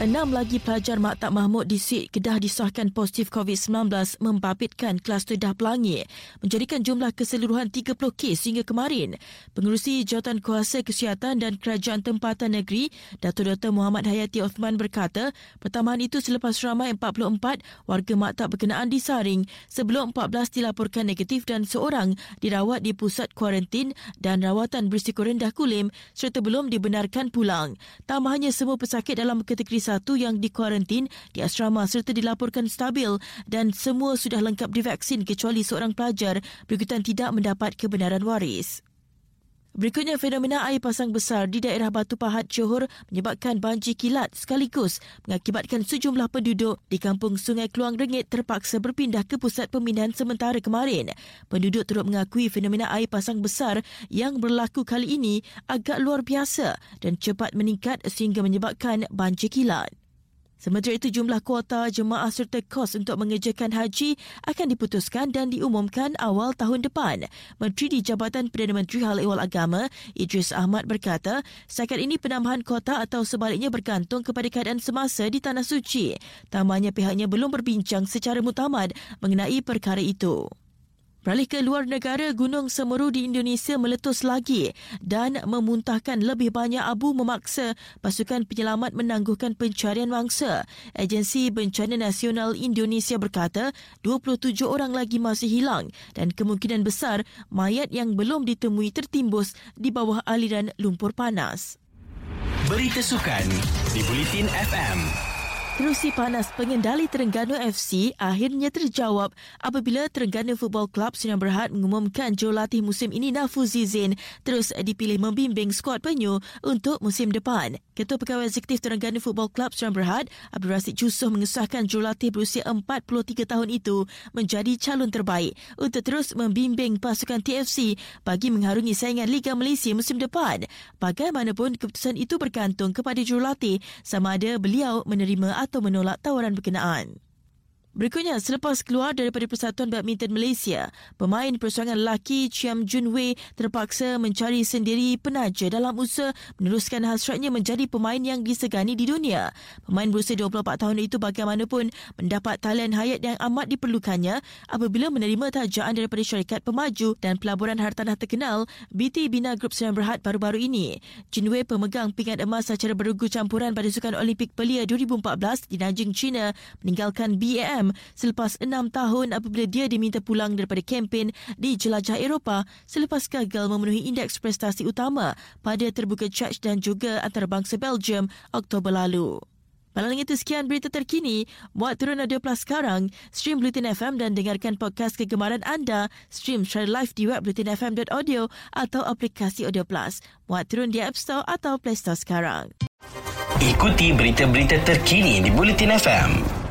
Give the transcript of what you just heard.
Enam lagi pelajar Maktab Mahmud di Sik Kedah disahkan positif COVID-19 membabitkan kluster Dah Pelangi, menjadikan jumlah keseluruhan 30 kes hingga kemarin. Pengerusi Jawatan Kuasa Kesihatan dan Kerajaan Tempatan Negeri, Datuk Dr. Muhammad Hayati Osman berkata, pertambahan itu selepas ramai 44 warga maktab berkenaan disaring sebelum 14 dilaporkan negatif dan seorang dirawat di pusat kuarantin dan rawatan berisiko rendah kulim serta belum dibenarkan pulang. Tambahnya semua pesakit dalam kategori satu yang dikuarantin di asrama serta dilaporkan stabil dan semua sudah lengkap divaksin kecuali seorang pelajar berikutan tidak mendapat kebenaran waris. Berikutnya, fenomena air pasang besar di daerah Batu Pahat, Johor menyebabkan banjir kilat sekaligus mengakibatkan sejumlah penduduk di kampung Sungai Keluang Rengit terpaksa berpindah ke pusat pemindahan sementara kemarin. Penduduk turut mengakui fenomena air pasang besar yang berlaku kali ini agak luar biasa dan cepat meningkat sehingga menyebabkan banjir kilat. Sementara itu jumlah kuota jemaah serta kos untuk mengerjakan haji akan diputuskan dan diumumkan awal tahun depan. Menteri di Jabatan Perdana Menteri Hal Ehwal Agama, Idris Ahmad berkata, setakat ini penambahan kuota atau sebaliknya bergantung kepada keadaan semasa di Tanah Suci. Tambahnya pihaknya belum berbincang secara mutamad mengenai perkara itu. Beralih ke luar negara, Gunung Semeru di Indonesia meletus lagi dan memuntahkan lebih banyak abu memaksa pasukan penyelamat menangguhkan pencarian mangsa. Agensi Bencana Nasional Indonesia berkata 27 orang lagi masih hilang dan kemungkinan besar mayat yang belum ditemui tertimbus di bawah aliran lumpur panas. Berita sukan di Bulletin FM. Kerusi panas pengendali Terengganu FC akhirnya terjawab apabila Terengganu Football Club Sdn Berhad mengumumkan jurulatih musim ini Nafuzi Zain terus dipilih membimbing skuad penyu untuk musim depan. Ketua Pegawai Eksekutif Terengganu Football Club Sdn Berhad, Abdul Rasid Jusoh mengesahkan jurulatih berusia 43 tahun itu menjadi calon terbaik untuk terus membimbing pasukan TFC bagi mengharungi saingan Liga Malaysia musim depan. Bagaimanapun keputusan itu bergantung kepada jurulatih sama ada beliau menerima atau menolak tawaran berkenaan. Berikutnya, selepas keluar daripada Persatuan Badminton Malaysia, pemain persoalangan lelaki Chiam Jun Wei terpaksa mencari sendiri penaja dalam usaha meneruskan hasratnya menjadi pemain yang disegani di dunia. Pemain berusia 24 tahun itu bagaimanapun mendapat talian hayat yang amat diperlukannya apabila menerima tajaan daripada syarikat pemaju dan pelaburan hartanah terkenal BT Bina Group Sdn Berhad baru-baru ini. Jun Wei pemegang pingat emas secara bergu campuran pada Sukan Olimpik Belia 2014 di Nanjing, China meninggalkan BAM PM selepas enam tahun apabila dia diminta pulang daripada kempen di jelajah Eropah selepas gagal memenuhi indeks prestasi utama pada terbuka charge dan juga antarabangsa Belgium Oktober lalu. Malam itu sekian berita terkini. Muat turun audio plus sekarang. Stream Bulletin FM dan dengarkan podcast kegemaran anda. Stream share live di web bulletinfm.audio atau aplikasi Audio Plus. Muat turun di App Store atau Play Store sekarang. Ikuti berita-berita terkini di Bulletin FM.